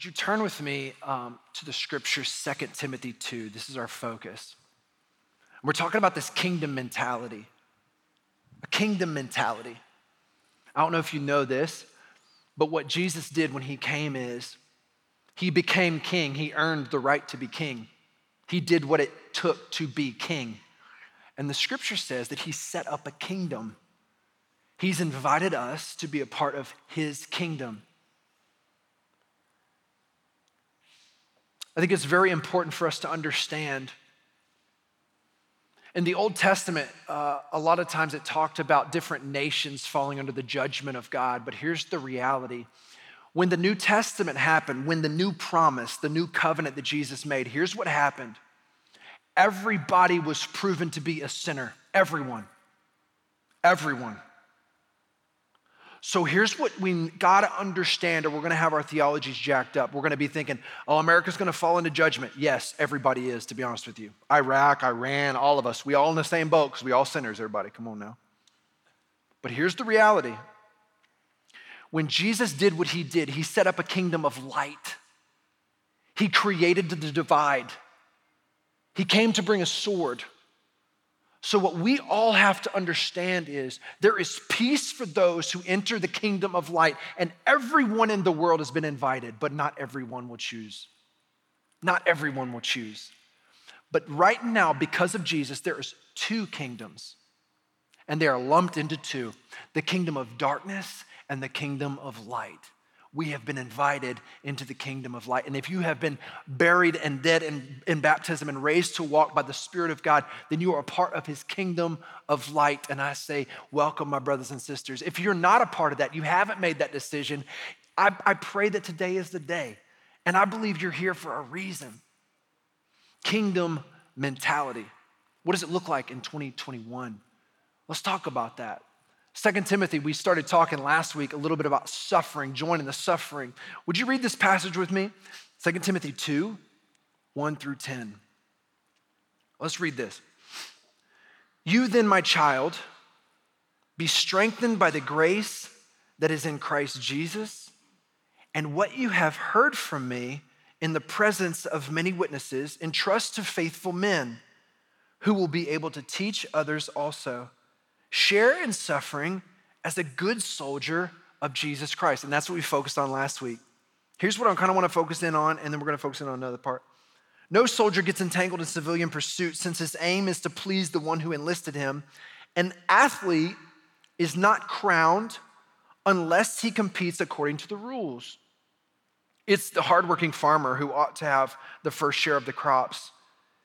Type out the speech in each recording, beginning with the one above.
Would you turn with me um, to the scripture, 2 Timothy 2? This is our focus. We're talking about this kingdom mentality. A kingdom mentality. I don't know if you know this, but what Jesus did when he came is he became king. He earned the right to be king. He did what it took to be king. And the scripture says that he set up a kingdom. He's invited us to be a part of his kingdom. I think it's very important for us to understand. In the Old Testament, uh, a lot of times it talked about different nations falling under the judgment of God, but here's the reality. When the New Testament happened, when the new promise, the new covenant that Jesus made, here's what happened. Everybody was proven to be a sinner. Everyone. Everyone. So here's what we got to understand, or we're going to have our theologies jacked up. We're going to be thinking, oh, America's going to fall into judgment. Yes, everybody is, to be honest with you. Iraq, Iran, all of us, we all in the same boat because we all sinners, everybody. Come on now. But here's the reality when Jesus did what he did, he set up a kingdom of light, he created the divide, he came to bring a sword. So, what we all have to understand is there is peace for those who enter the kingdom of light, and everyone in the world has been invited, but not everyone will choose. Not everyone will choose. But right now, because of Jesus, there is two kingdoms, and they are lumped into two the kingdom of darkness and the kingdom of light we have been invited into the kingdom of light. And if you have been buried and dead in, in baptism and raised to walk by the Spirit of God, then you are a part of his kingdom of light. And I say, welcome, my brothers and sisters. If you're not a part of that, you haven't made that decision, I, I pray that today is the day. And I believe you're here for a reason. Kingdom mentality. What does it look like in 2021? Let's talk about that. Second Timothy, we started talking last week a little bit about suffering, joining the suffering. Would you read this passage with me? Second Timothy 2, 1 through 10. Let's read this. You then, my child, be strengthened by the grace that is in Christ Jesus, and what you have heard from me in the presence of many witnesses, entrust to faithful men who will be able to teach others also. Share in suffering as a good soldier of Jesus Christ. And that's what we focused on last week. Here's what I kind of want to focus in on, and then we're going to focus in on another part. No soldier gets entangled in civilian pursuit since his aim is to please the one who enlisted him. An athlete is not crowned unless he competes according to the rules. It's the hardworking farmer who ought to have the first share of the crops.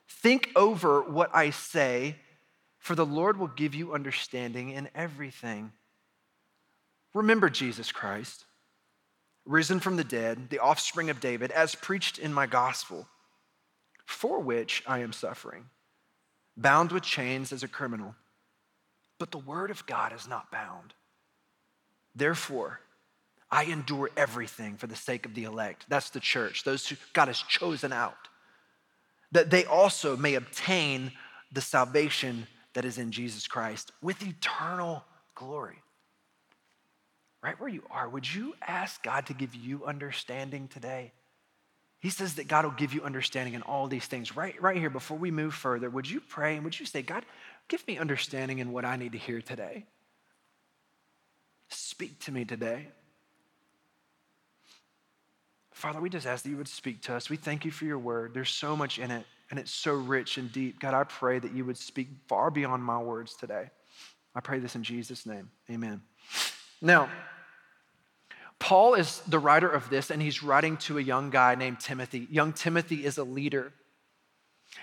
Think over what I say for the Lord will give you understanding in everything. Remember Jesus Christ, risen from the dead, the offspring of David, as preached in my gospel, for which I am suffering, bound with chains as a criminal. But the word of God is not bound. Therefore, I endure everything for the sake of the elect. That's the church, those who God has chosen out, that they also may obtain the salvation that is in Jesus Christ with eternal glory. Right where you are, would you ask God to give you understanding today? He says that God will give you understanding in all these things. Right, right here, before we move further, would you pray and would you say, God, give me understanding in what I need to hear today? Speak to me today. Father, we just ask that you would speak to us. We thank you for your word. There's so much in it and it's so rich and deep. God, I pray that you would speak far beyond my words today. I pray this in Jesus' name. Amen. Now, Paul is the writer of this, and he's writing to a young guy named Timothy. Young Timothy is a leader.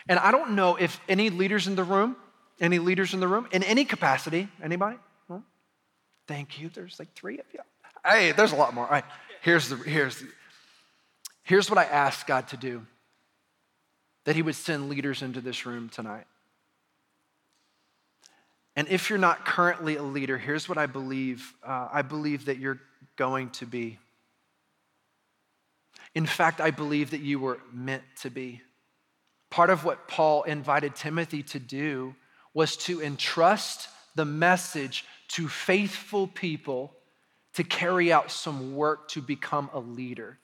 And I don't know if any leaders in the room, any leaders in the room, in any capacity, anybody? Hmm? Thank you. There's like three of you. Hey, there's a lot more. All right, here's the here's the, here's what I asked God to do. That He would send leaders into this room tonight. And if you're not currently a leader, here's what I believe uh, I believe that you're going to be. In fact, I believe that you were meant to be. Part of what Paul invited Timothy to do was to entrust the message to faithful people to carry out some work to become a leader.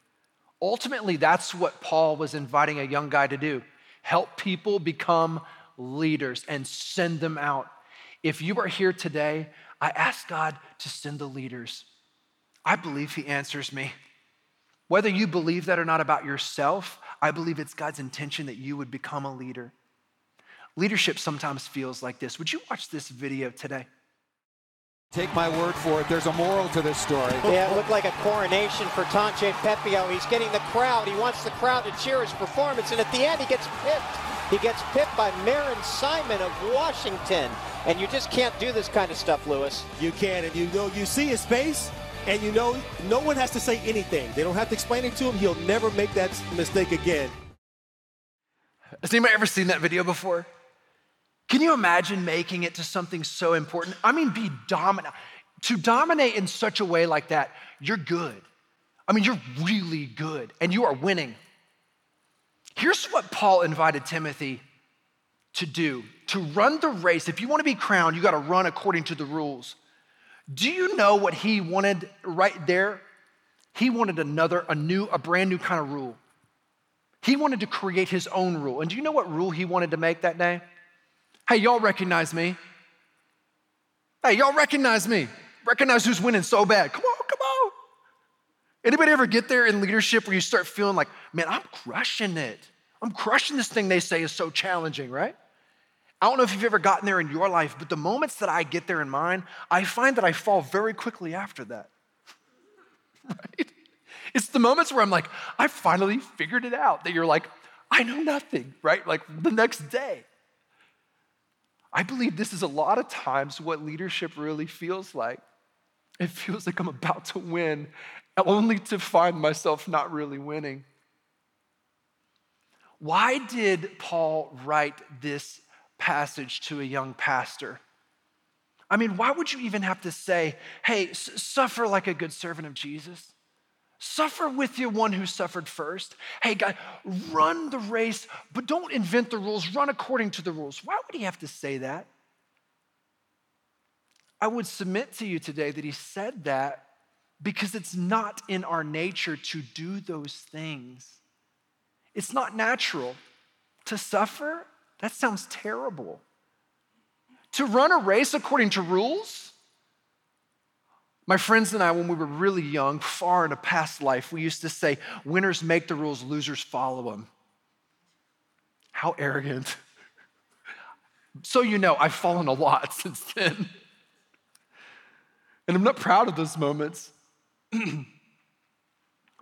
Ultimately, that's what Paul was inviting a young guy to do help people become leaders and send them out. If you are here today, I ask God to send the leaders. I believe He answers me. Whether you believe that or not about yourself, I believe it's God's intention that you would become a leader. Leadership sometimes feels like this. Would you watch this video today? Take my word for it, there's a moral to this story. Yeah, it looked like a coronation for Tonche Pepio. He's getting the crowd. He wants the crowd to cheer his performance, and at the end, he gets pipped. He gets pipped by Marin Simon of Washington. And you just can't do this kind of stuff, Lewis. You can, and you know, you see his face, and you know, no one has to say anything. They don't have to explain it to him. He'll never make that mistake again. Has anybody ever seen that video before? Can you imagine making it to something so important? I mean, be dominant. To dominate in such a way like that, you're good. I mean, you're really good and you are winning. Here's what Paul invited Timothy to do to run the race. If you want to be crowned, you got to run according to the rules. Do you know what he wanted right there? He wanted another, a new, a brand new kind of rule. He wanted to create his own rule. And do you know what rule he wanted to make that day? Hey, y'all recognize me. Hey, y'all recognize me. Recognize who's winning so bad. Come on, come on. Anybody ever get there in leadership where you start feeling like, man, I'm crushing it. I'm crushing this thing they say is so challenging, right? I don't know if you've ever gotten there in your life, but the moments that I get there in mine, I find that I fall very quickly after that. right? It's the moments where I'm like, I finally figured it out, that you're like, I know nothing, right? Like the next day. I believe this is a lot of times what leadership really feels like. It feels like I'm about to win, only to find myself not really winning. Why did Paul write this passage to a young pastor? I mean, why would you even have to say, hey, suffer like a good servant of Jesus? Suffer with you one who suffered first. Hey, God, run the race, but don't invent the rules. Run according to the rules. Why would he have to say that? I would submit to you today that he said that because it's not in our nature to do those things. It's not natural. To suffer, that sounds terrible. To run a race according to rules, my friends and I, when we were really young, far in a past life, we used to say, winners make the rules, losers follow them. How arrogant. so you know, I've fallen a lot since then. And I'm not proud of those moments.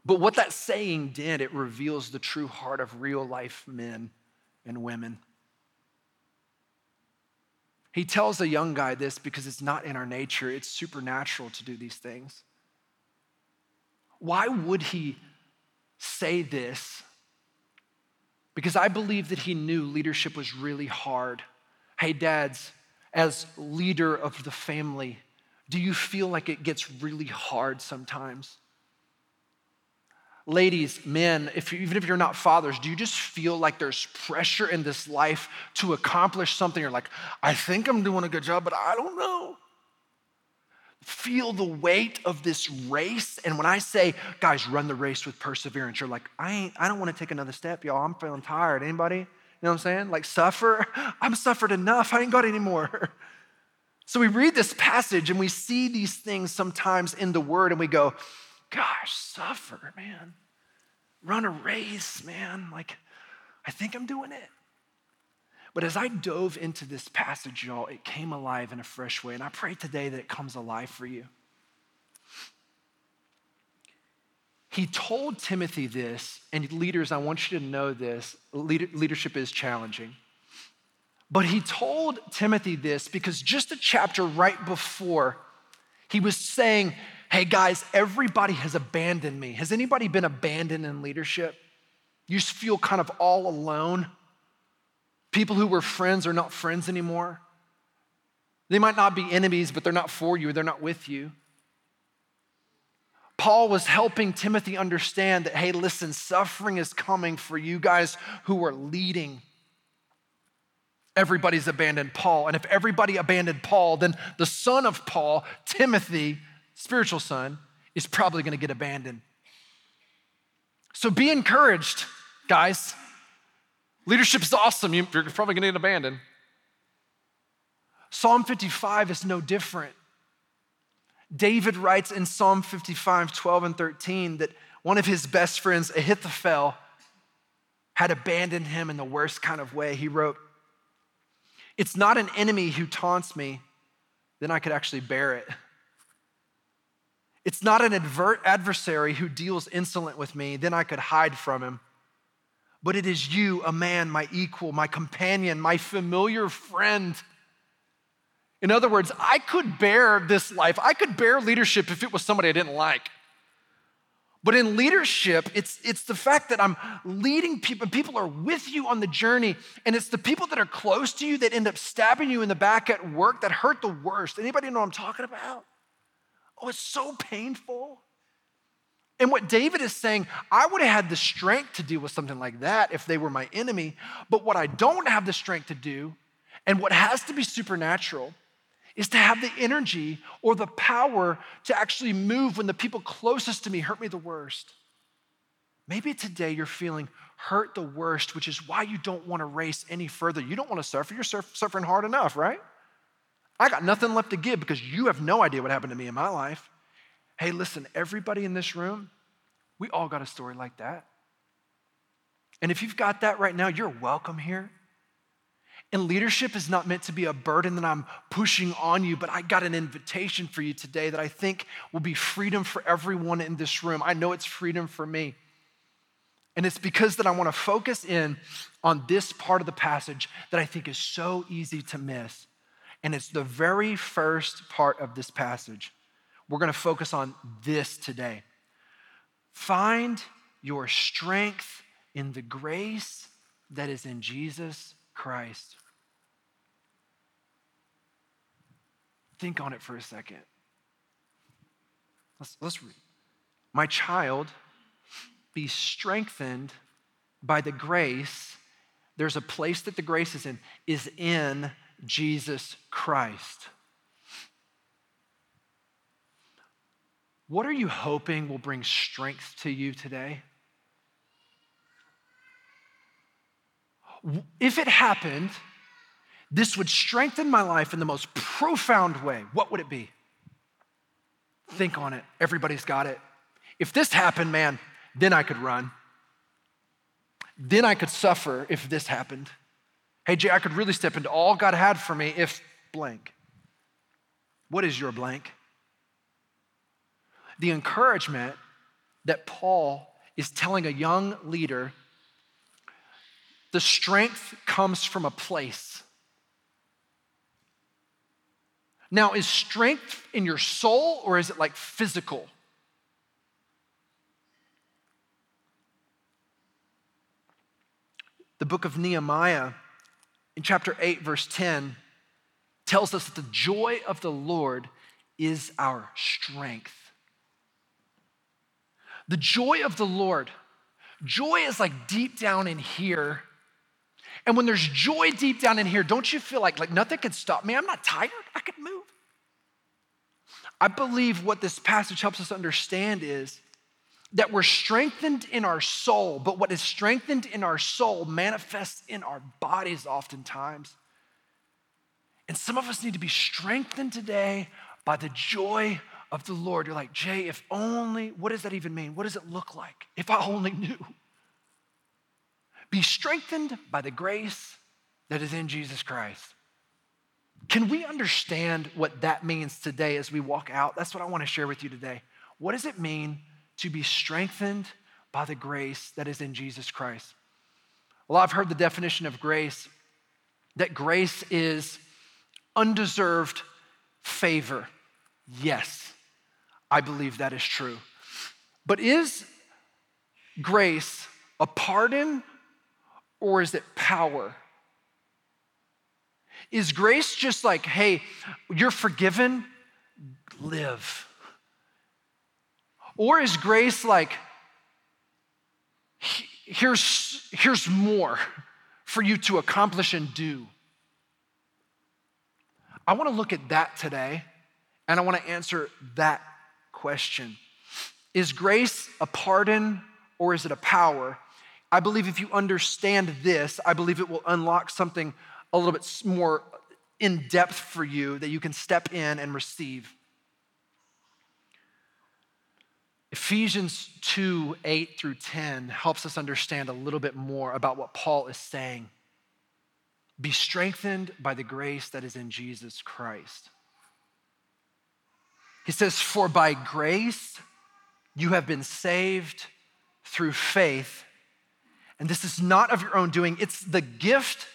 but what that saying did, it reveals the true heart of real life men and women. He tells a young guy this because it's not in our nature, it's supernatural to do these things. Why would he say this? Because I believe that he knew leadership was really hard. Hey, dads, as leader of the family, do you feel like it gets really hard sometimes? Ladies, men, if you, even if you're not fathers, do you just feel like there's pressure in this life to accomplish something? You're like, I think I'm doing a good job, but I don't know. Feel the weight of this race. And when I say, guys, run the race with perseverance, you're like, I ain't, I don't want to take another step, y'all. I'm feeling tired. Anybody? You know what I'm saying? Like, suffer. I'm suffered enough. I ain't got any more. So we read this passage and we see these things sometimes in the word and we go, gosh, suffer, man. Run a race, man. Like, I think I'm doing it. But as I dove into this passage, y'all, it came alive in a fresh way. And I pray today that it comes alive for you. He told Timothy this, and leaders, I want you to know this leadership is challenging. But he told Timothy this because just a chapter right before, he was saying, Hey guys, everybody has abandoned me. Has anybody been abandoned in leadership? You just feel kind of all alone. People who were friends are not friends anymore. They might not be enemies, but they're not for you, they're not with you. Paul was helping Timothy understand that, hey, listen, suffering is coming for you guys who are leading. Everybody's abandoned Paul. And if everybody abandoned Paul, then the son of Paul, Timothy, spiritual son, is probably gonna get abandoned. So be encouraged, guys. Leadership is awesome. You're probably gonna get abandoned. Psalm 55 is no different. David writes in Psalm 55, 12 and 13 that one of his best friends, Ahithophel, had abandoned him in the worst kind of way. He wrote, It's not an enemy who taunts me, then I could actually bear it. It's not an adversary who deals insolent with me, then I could hide from him. But it is you, a man, my equal, my companion, my familiar friend in other words, I could bear this life. I could bear leadership if it was somebody I didn't like. But in leadership, it's, it's the fact that I'm leading people, people are with you on the journey, and it's the people that are close to you that end up stabbing you in the back at work that hurt the worst. Anybody know what I'm talking about? Oh, it's so painful. And what David is saying, I would have had the strength to deal with something like that if they were my enemy. But what I don't have the strength to do, and what has to be supernatural, is to have the energy or the power to actually move when the people closest to me hurt me the worst. Maybe today you're feeling hurt the worst, which is why you don't want to race any further. You don't want to suffer. You're suffering hard enough, right? I got nothing left to give because you have no idea what happened to me in my life. Hey, listen, everybody in this room, we all got a story like that. And if you've got that right now, you're welcome here. And leadership is not meant to be a burden that I'm pushing on you, but I got an invitation for you today that I think will be freedom for everyone in this room. I know it's freedom for me. And it's because that I want to focus in on this part of the passage that I think is so easy to miss. And it's the very first part of this passage. We're going to focus on this today. Find your strength in the grace that is in Jesus Christ. Think on it for a second. Let's, let's read. My child, be strengthened by the grace. There's a place that the grace is in, is in Jesus Christ. What are you hoping will bring strength to you today? if it happened, this would strengthen my life in the most profound way. What would it be? Think on it. Everybody's got it. If this happened, man, then I could run. Then I could suffer if this happened. Hey, Jay, I could really step into all God had for me if blank. What is your blank? The encouragement that Paul is telling a young leader the strength comes from a place. Now, is strength in your soul or is it like physical? The book of Nehemiah, in chapter 8, verse 10, tells us that the joy of the Lord is our strength. The joy of the Lord, joy is like deep down in here and when there's joy deep down in here, don't you feel like, like nothing can stop me? I'm not tired. I can move. I believe what this passage helps us understand is that we're strengthened in our soul, but what is strengthened in our soul manifests in our bodies oftentimes. And some of us need to be strengthened today by the joy of the Lord. You're like, Jay, if only, what does that even mean? What does it look like? If I only knew. Be strengthened by the grace that is in Jesus Christ. Can we understand what that means today as we walk out? That's what I want to share with you today. What does it mean to be strengthened by the grace that is in Jesus Christ? Well, I've heard the definition of grace that grace is undeserved favor. Yes, I believe that is true. But is grace a pardon or is it power? Is grace just like, hey, you're forgiven, live? Or is grace like, here's, here's more for you to accomplish and do? I want to look at that today, and I want to answer that question. Is grace a pardon or is it a power? I believe if you understand this, I believe it will unlock something a little bit more in depth for you that you can step in and receive. Ephesians 2 8 through 10 helps us understand a little bit more about what Paul is saying. Be strengthened by the grace that is in Jesus Christ. He says, For by grace you have been saved through faith. And this is not of your own doing, it's the gift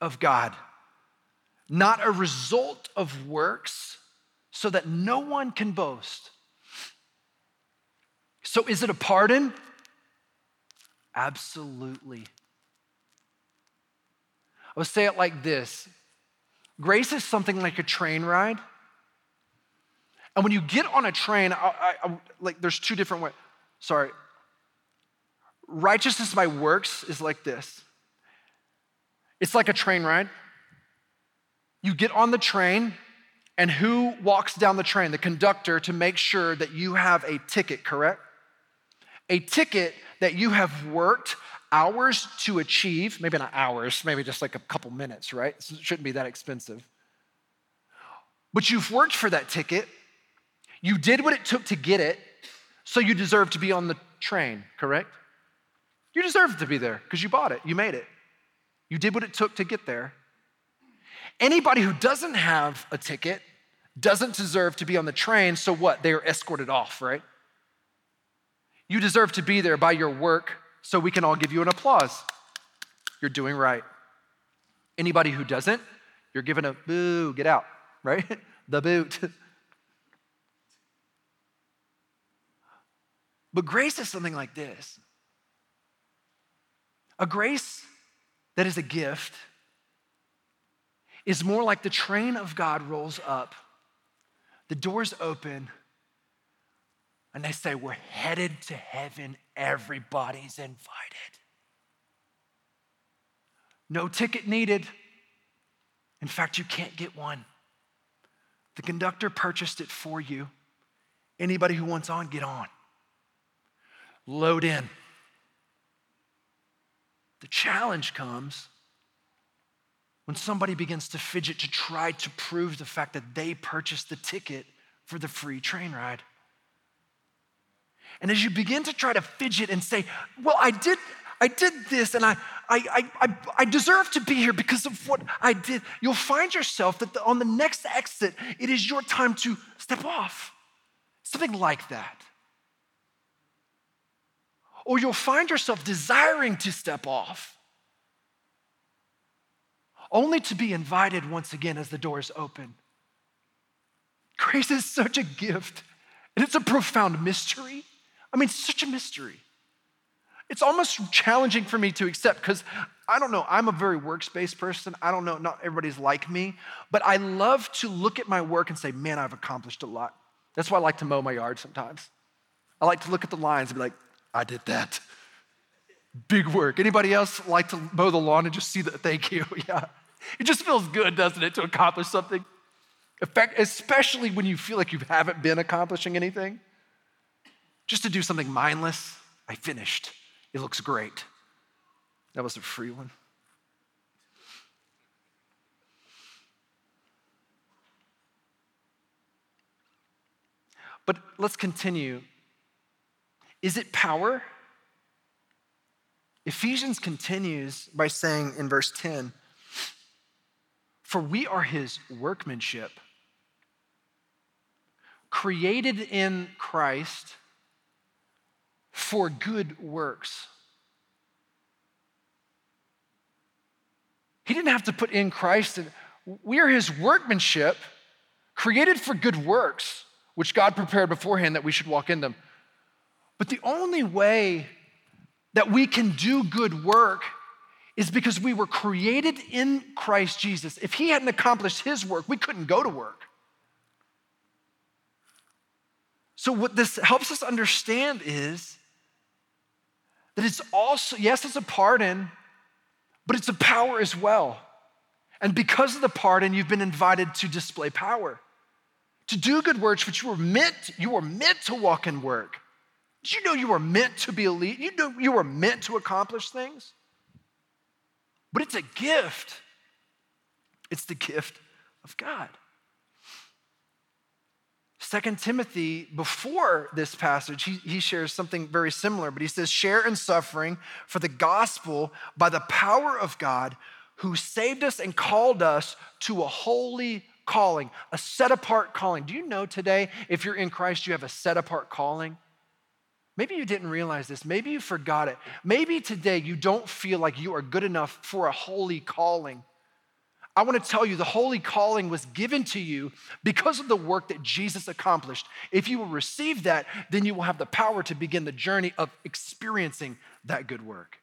of God, not a result of works, so that no one can boast. So, is it a pardon? Absolutely. I would say it like this Grace is something like a train ride. And when you get on a train, I, I, I, like there's two different ways. Sorry. Righteousness by works is like this it's like a train ride. You get on the train, and who walks down the train? The conductor to make sure that you have a ticket, correct? A ticket that you have worked hours to achieve, maybe not hours, maybe just like a couple minutes, right? It shouldn't be that expensive. But you've worked for that ticket, you did what it took to get it, so you deserve to be on the train, correct? You deserve to be there because you bought it, you made it. You did what it took to get there. Anybody who doesn't have a ticket doesn't deserve to be on the train, so what? They are escorted off, right? You deserve to be there by your work, so we can all give you an applause. You're doing right. Anybody who doesn't, you're given a boo, get out, right? the boot. But grace is something like this a grace that is a gift is more like the train of God rolls up, the doors open, and they say, We're headed to heaven. Everybody's invited. No ticket needed. In fact, you can't get one. The conductor purchased it for you. Anybody who wants on, get on load in. The challenge comes when somebody begins to fidget to try to prove the fact that they purchased the ticket for the free train ride. And as you begin to try to fidget and say, Well, I did, I did this and I, I, I, I deserve to be here because of what I did, you'll find yourself that the, on the next exit, it is your time to step off. Something like that or you'll find yourself desiring to step off, only to be invited once again as the doors open. Grace is such a gift, and it's a profound mystery. I mean, such a mystery. It's almost challenging for me to accept because I don't know, I'm a very works-based person. I don't know, not everybody's like me, but I love to look at my work and say, man, I've accomplished a lot. That's why I like to mow my yard sometimes. I like to look at the lines and be like, I did that. Big work. Anybody else like to mow the lawn and just see that? Thank you. Yeah. It just feels good, doesn't it, to accomplish something? Especially when you feel like you haven't been accomplishing anything. Just to do something mindless. I finished. It looks great. That was a free one. But let's continue is it power? Ephesians continues by saying in verse 10 For we are his workmanship, created in Christ for good works. He didn't have to put in Christ. We are his workmanship, created for good works, which God prepared beforehand that we should walk in them. But the only way that we can do good work is because we were created in Christ Jesus. If he hadn't accomplished his work, we couldn't go to work. So, what this helps us understand is that it's also, yes, it's a pardon, but it's a power as well. And because of the pardon, you've been invited to display power, to do good works, which you were meant, you were meant to walk in work. Did you know you were meant to be elite? You know you were meant to accomplish things? But it's a gift. It's the gift of God. Second Timothy, before this passage, he, he shares something very similar, but he says, Share in suffering for the gospel by the power of God who saved us and called us to a holy calling, a set apart calling. Do you know today, if you're in Christ, you have a set apart calling? Maybe you didn't realize this. Maybe you forgot it. Maybe today you don't feel like you are good enough for a holy calling. I want to tell you the holy calling was given to you because of the work that Jesus accomplished. If you will receive that, then you will have the power to begin the journey of experiencing that good work.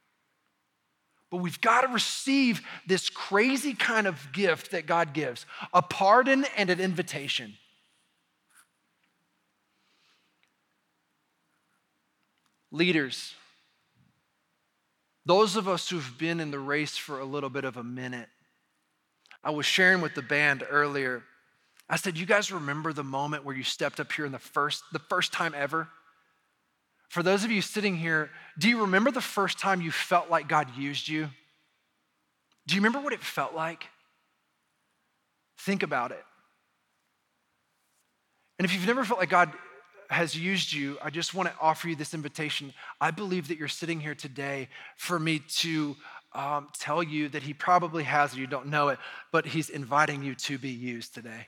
But we've got to receive this crazy kind of gift that God gives a pardon and an invitation. Leaders, those of us who've been in the race for a little bit of a minute, I was sharing with the band earlier. I said, You guys remember the moment where you stepped up here in the first, the first time ever? For those of you sitting here, do you remember the first time you felt like God used you? Do you remember what it felt like? Think about it. And if you've never felt like God has used you, I just want to offer you this invitation. I believe that you're sitting here today for me to um, tell you that He probably has, or you don't know it, but He's inviting you to be used today.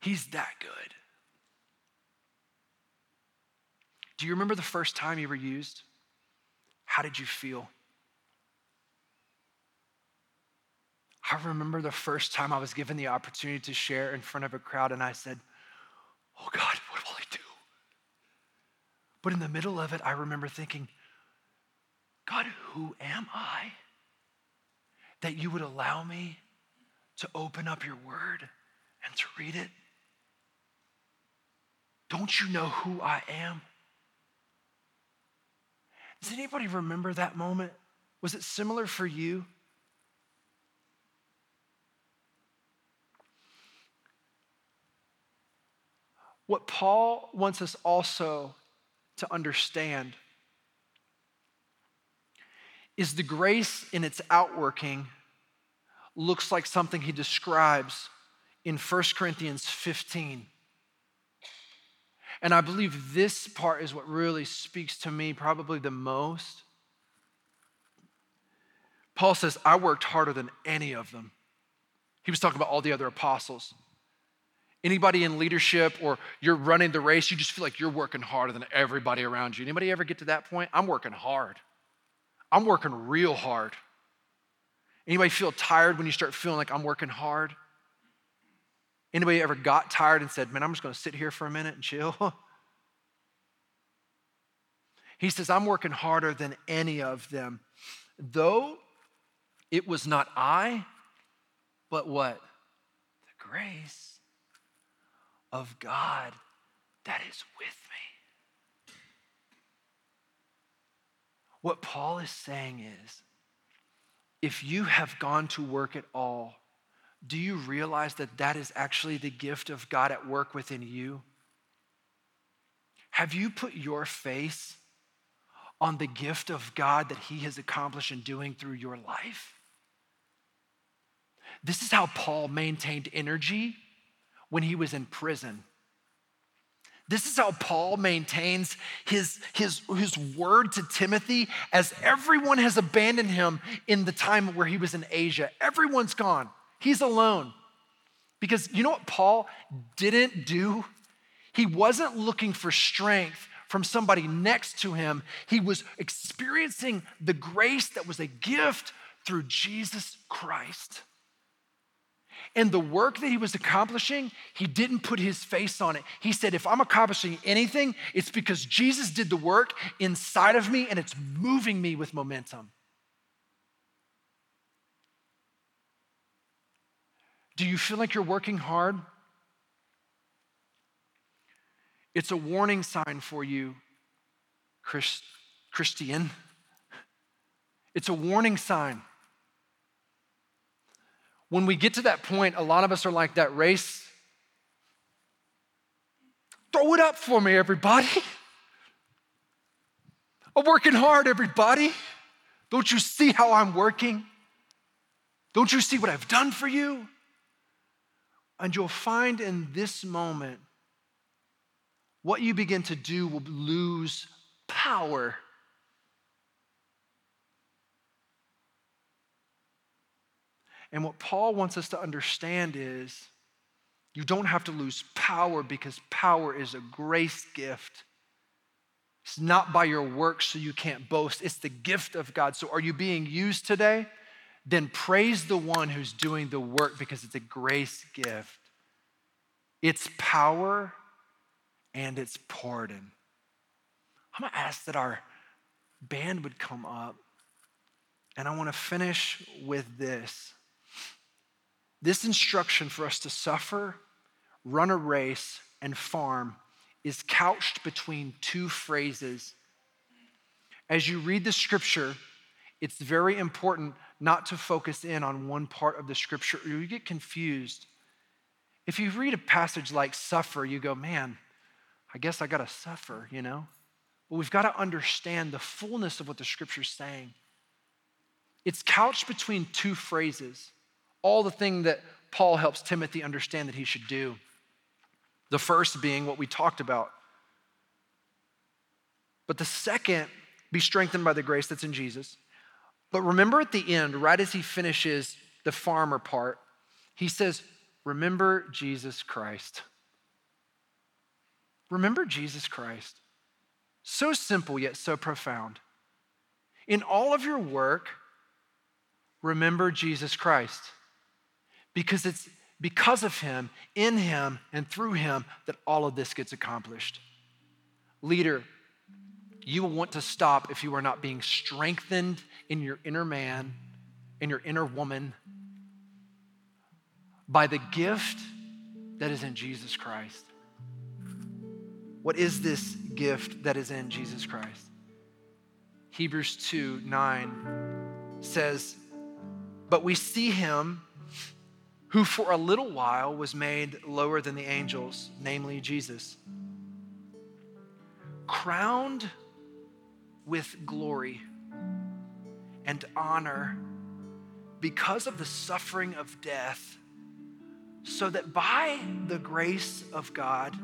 He's that good. Do you remember the first time you were used? How did you feel? I remember the first time I was given the opportunity to share in front of a crowd, and I said, Oh God, what will I do? But in the middle of it, I remember thinking, God, who am I that you would allow me to open up your word and to read it? Don't you know who I am? Does anybody remember that moment? Was it similar for you? What Paul wants us also to understand is the grace in its outworking looks like something he describes in 1 Corinthians 15. And I believe this part is what really speaks to me probably the most. Paul says, I worked harder than any of them. He was talking about all the other apostles. Anybody in leadership or you're running the race, you just feel like you're working harder than everybody around you. Anybody ever get to that point? I'm working hard. I'm working real hard. Anybody feel tired when you start feeling like I'm working hard? Anybody ever got tired and said, Man, I'm just going to sit here for a minute and chill? he says, I'm working harder than any of them. Though it was not I, but what? The grace of God that is with me. What Paul is saying is if you have gone to work at all, do you realize that that is actually the gift of God at work within you? Have you put your face on the gift of God that He has accomplished in doing through your life? This is how Paul maintained energy when he was in prison. This is how Paul maintains his, his, his word to Timothy as everyone has abandoned him in the time where he was in Asia. Everyone's gone. He's alone. Because you know what Paul didn't do? He wasn't looking for strength from somebody next to him. He was experiencing the grace that was a gift through Jesus Christ. And the work that he was accomplishing, he didn't put his face on it. He said, If I'm accomplishing anything, it's because Jesus did the work inside of me and it's moving me with momentum. Do you feel like you're working hard? It's a warning sign for you, Christ, Christian. It's a warning sign. When we get to that point, a lot of us are like that race. Throw it up for me, everybody. I'm working hard, everybody. Don't you see how I'm working? Don't you see what I've done for you? And you'll find in this moment what you begin to do will lose power. And what Paul wants us to understand is you don't have to lose power because power is a grace gift. It's not by your works, so you can't boast. It's the gift of God. So, are you being used today? Then praise the one who's doing the work because it's a grace gift. It's power and its pardon. I'm gonna ask that our band would come up, and I wanna finish with this. This instruction for us to suffer, run a race, and farm is couched between two phrases. As you read the scripture, it's very important not to focus in on one part of the scripture or you get confused. If you read a passage like suffer, you go, man, I guess I got to suffer, you know? But we've got to understand the fullness of what the scripture's saying. It's couched between two phrases, all the thing that Paul helps Timothy understand that he should do. The first being what we talked about. But the second, be strengthened by the grace that's in Jesus. But remember at the end, right as he finishes the farmer part, he says, Remember Jesus Christ. Remember Jesus Christ. So simple, yet so profound. In all of your work, remember Jesus Christ. Because it's because of him, in him, and through him that all of this gets accomplished. Leader, you will want to stop if you are not being strengthened in your inner man, in your inner woman, by the gift that is in Jesus Christ. What is this gift that is in Jesus Christ? Hebrews 2 9 says, But we see him who for a little while was made lower than the angels, namely Jesus, crowned with glory and honor because of the suffering of death, so that by the grace of God,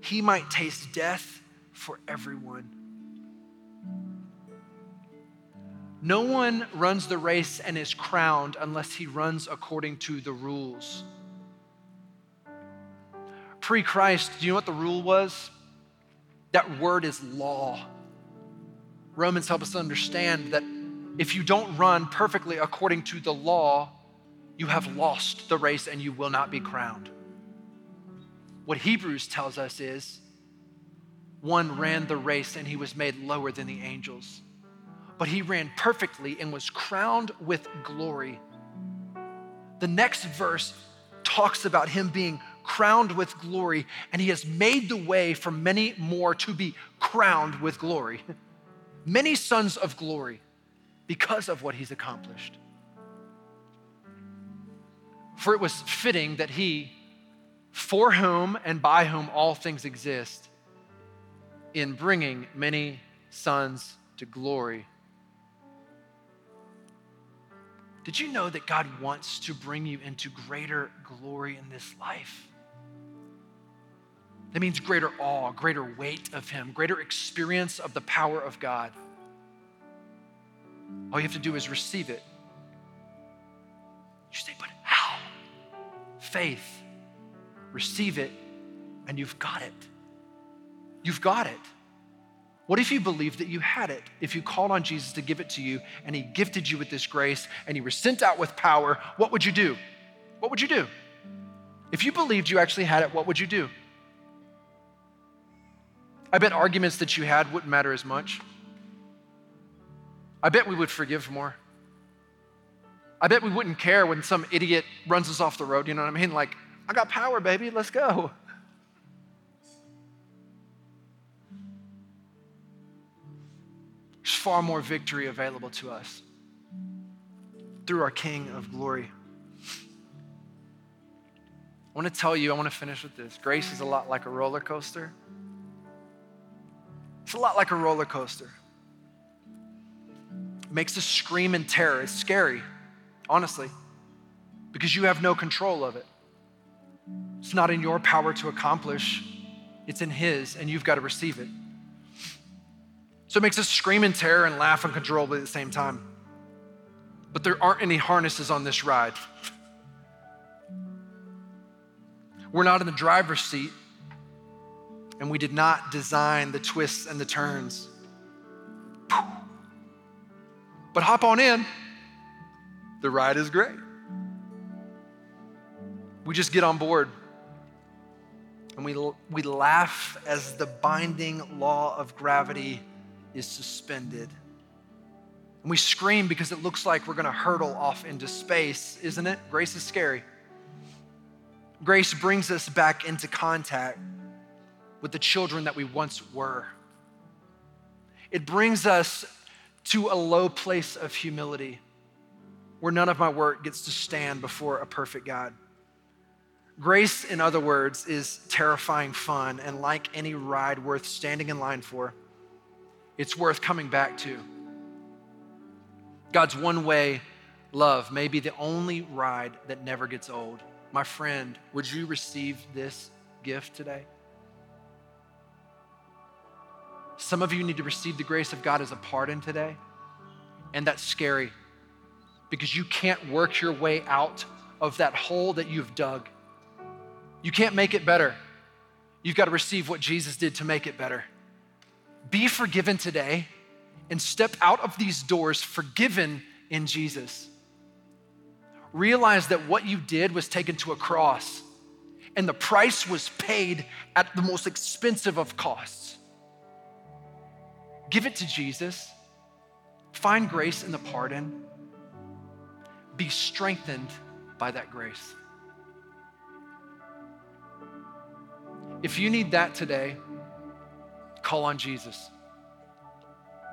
he might taste death for everyone. No one runs the race and is crowned unless he runs according to the rules. Pre Christ, do you know what the rule was? That word is law. Romans help us understand that if you don't run perfectly according to the law, you have lost the race and you will not be crowned. What Hebrews tells us is one ran the race and he was made lower than the angels, but he ran perfectly and was crowned with glory. The next verse talks about him being crowned with glory, and he has made the way for many more to be crowned with glory. Many sons of glory because of what he's accomplished. For it was fitting that he, for whom and by whom all things exist, in bringing many sons to glory. Did you know that God wants to bring you into greater glory in this life? That means greater awe, greater weight of Him, greater experience of the power of God. All you have to do is receive it. You say, but how? Faith receive it, and you've got it. You've got it. What if you believed that you had it? If you called on Jesus to give it to you and he gifted you with this grace and you were sent out with power, what would you do? What would you do? If you believed you actually had it, what would you do? I bet arguments that you had wouldn't matter as much. I bet we would forgive more. I bet we wouldn't care when some idiot runs us off the road. You know what I mean? Like, I got power, baby, let's go. Far more victory available to us through our King of glory. I want to tell you, I want to finish with this. Grace is a lot like a roller coaster. It's a lot like a roller coaster. It makes us scream in terror. It's scary, honestly, because you have no control of it. It's not in your power to accomplish, it's in His, and you've got to receive it. So it makes us scream in terror and laugh uncontrollably at the same time. But there aren't any harnesses on this ride. We're not in the driver's seat, and we did not design the twists and the turns. But hop on in. The ride is great. We just get on board and we, we laugh as the binding law of gravity is suspended. And we scream because it looks like we're going to hurtle off into space, isn't it? Grace is scary. Grace brings us back into contact with the children that we once were. It brings us to a low place of humility where none of my work gets to stand before a perfect God. Grace, in other words, is terrifying fun, and like any ride worth standing in line for, it's worth coming back to. God's one way love may be the only ride that never gets old. My friend, would you receive this gift today? Some of you need to receive the grace of God as a pardon today, and that's scary because you can't work your way out of that hole that you've dug. You can't make it better. You've got to receive what Jesus did to make it better. Be forgiven today and step out of these doors forgiven in Jesus realize that what you did was taken to a cross and the price was paid at the most expensive of costs. Give it to Jesus. Find grace in the pardon. Be strengthened by that grace. If you need that today, call on Jesus.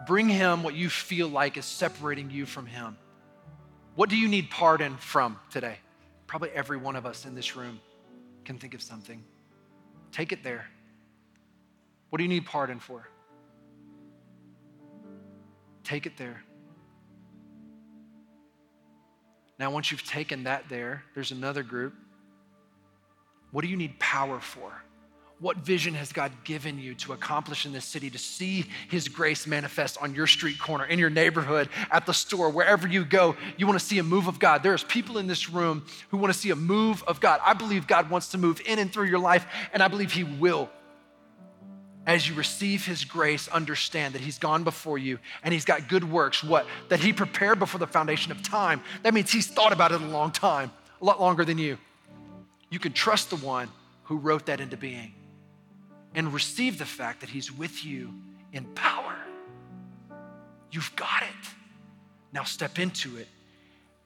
Bring him what you feel like is separating you from him. What do you need pardon from today? Probably every one of us in this room can think of something. Take it there. What do you need pardon for? Take it there. Now, once you've taken that there, there's another group. What do you need power for? What vision has God given you to accomplish in this city to see His grace manifest on your street corner, in your neighborhood, at the store, wherever you go? You want to see a move of God. There's people in this room who want to see a move of God. I believe God wants to move in and through your life, and I believe He will. As you receive His grace, understand that He's gone before you and He's got good works. What? That He prepared before the foundation of time. That means He's thought about it a long time, a lot longer than you. You can trust the one who wrote that into being and receive the fact that He's with you in power. You've got it. Now step into it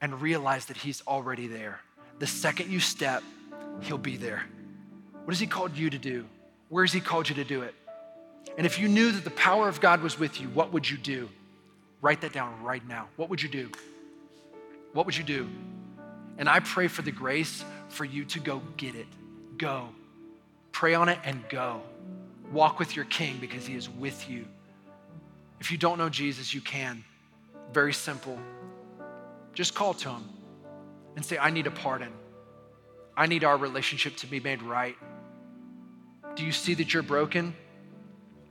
and realize that He's already there. The second you step, He'll be there. What has He called you to do? Where has He called you to do it? And if you knew that the power of God was with you, what would you do? Write that down right now. What would you do? What would you do? And I pray for the grace for you to go get it. Go. Pray on it and go. Walk with your king because he is with you. If you don't know Jesus, you can. Very simple. Just call to him and say, I need a pardon. I need our relationship to be made right. Do you see that you're broken?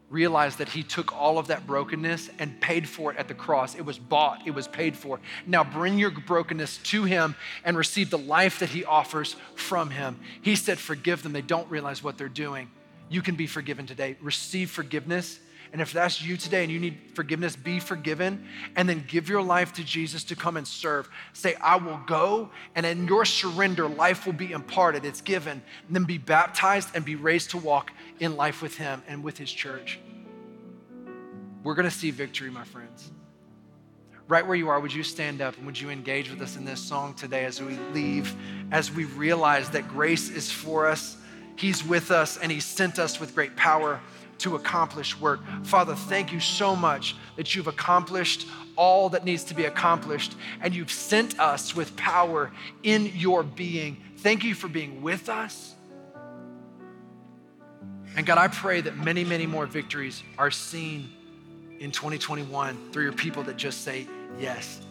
realize that he took all of that brokenness and paid for it at the cross. It was bought, it was paid for. Now bring your brokenness to him and receive the life that he offers from him. He said, Forgive them. They don't realize what they're doing. You can be forgiven today. Receive forgiveness And if that's you today and you need forgiveness, be forgiven and then give your life to Jesus to come and serve. Say, I will go, and in your surrender, life will be imparted. It's given. And then be baptized and be raised to walk in life with Him and with His church. We're going to see victory, my friends. Right where you are, would you stand up and would you engage with us in this song today as we leave, as we realize that grace is for us, He's with us, and He sent us with great power to accomplish work. Father, thank you so much that you've accomplished all that needs to be accomplished, and you've sent us with power in your being. Thank you for being with us. And God, I pray that many, many more victories are seen in 2021 through your people that just say yes.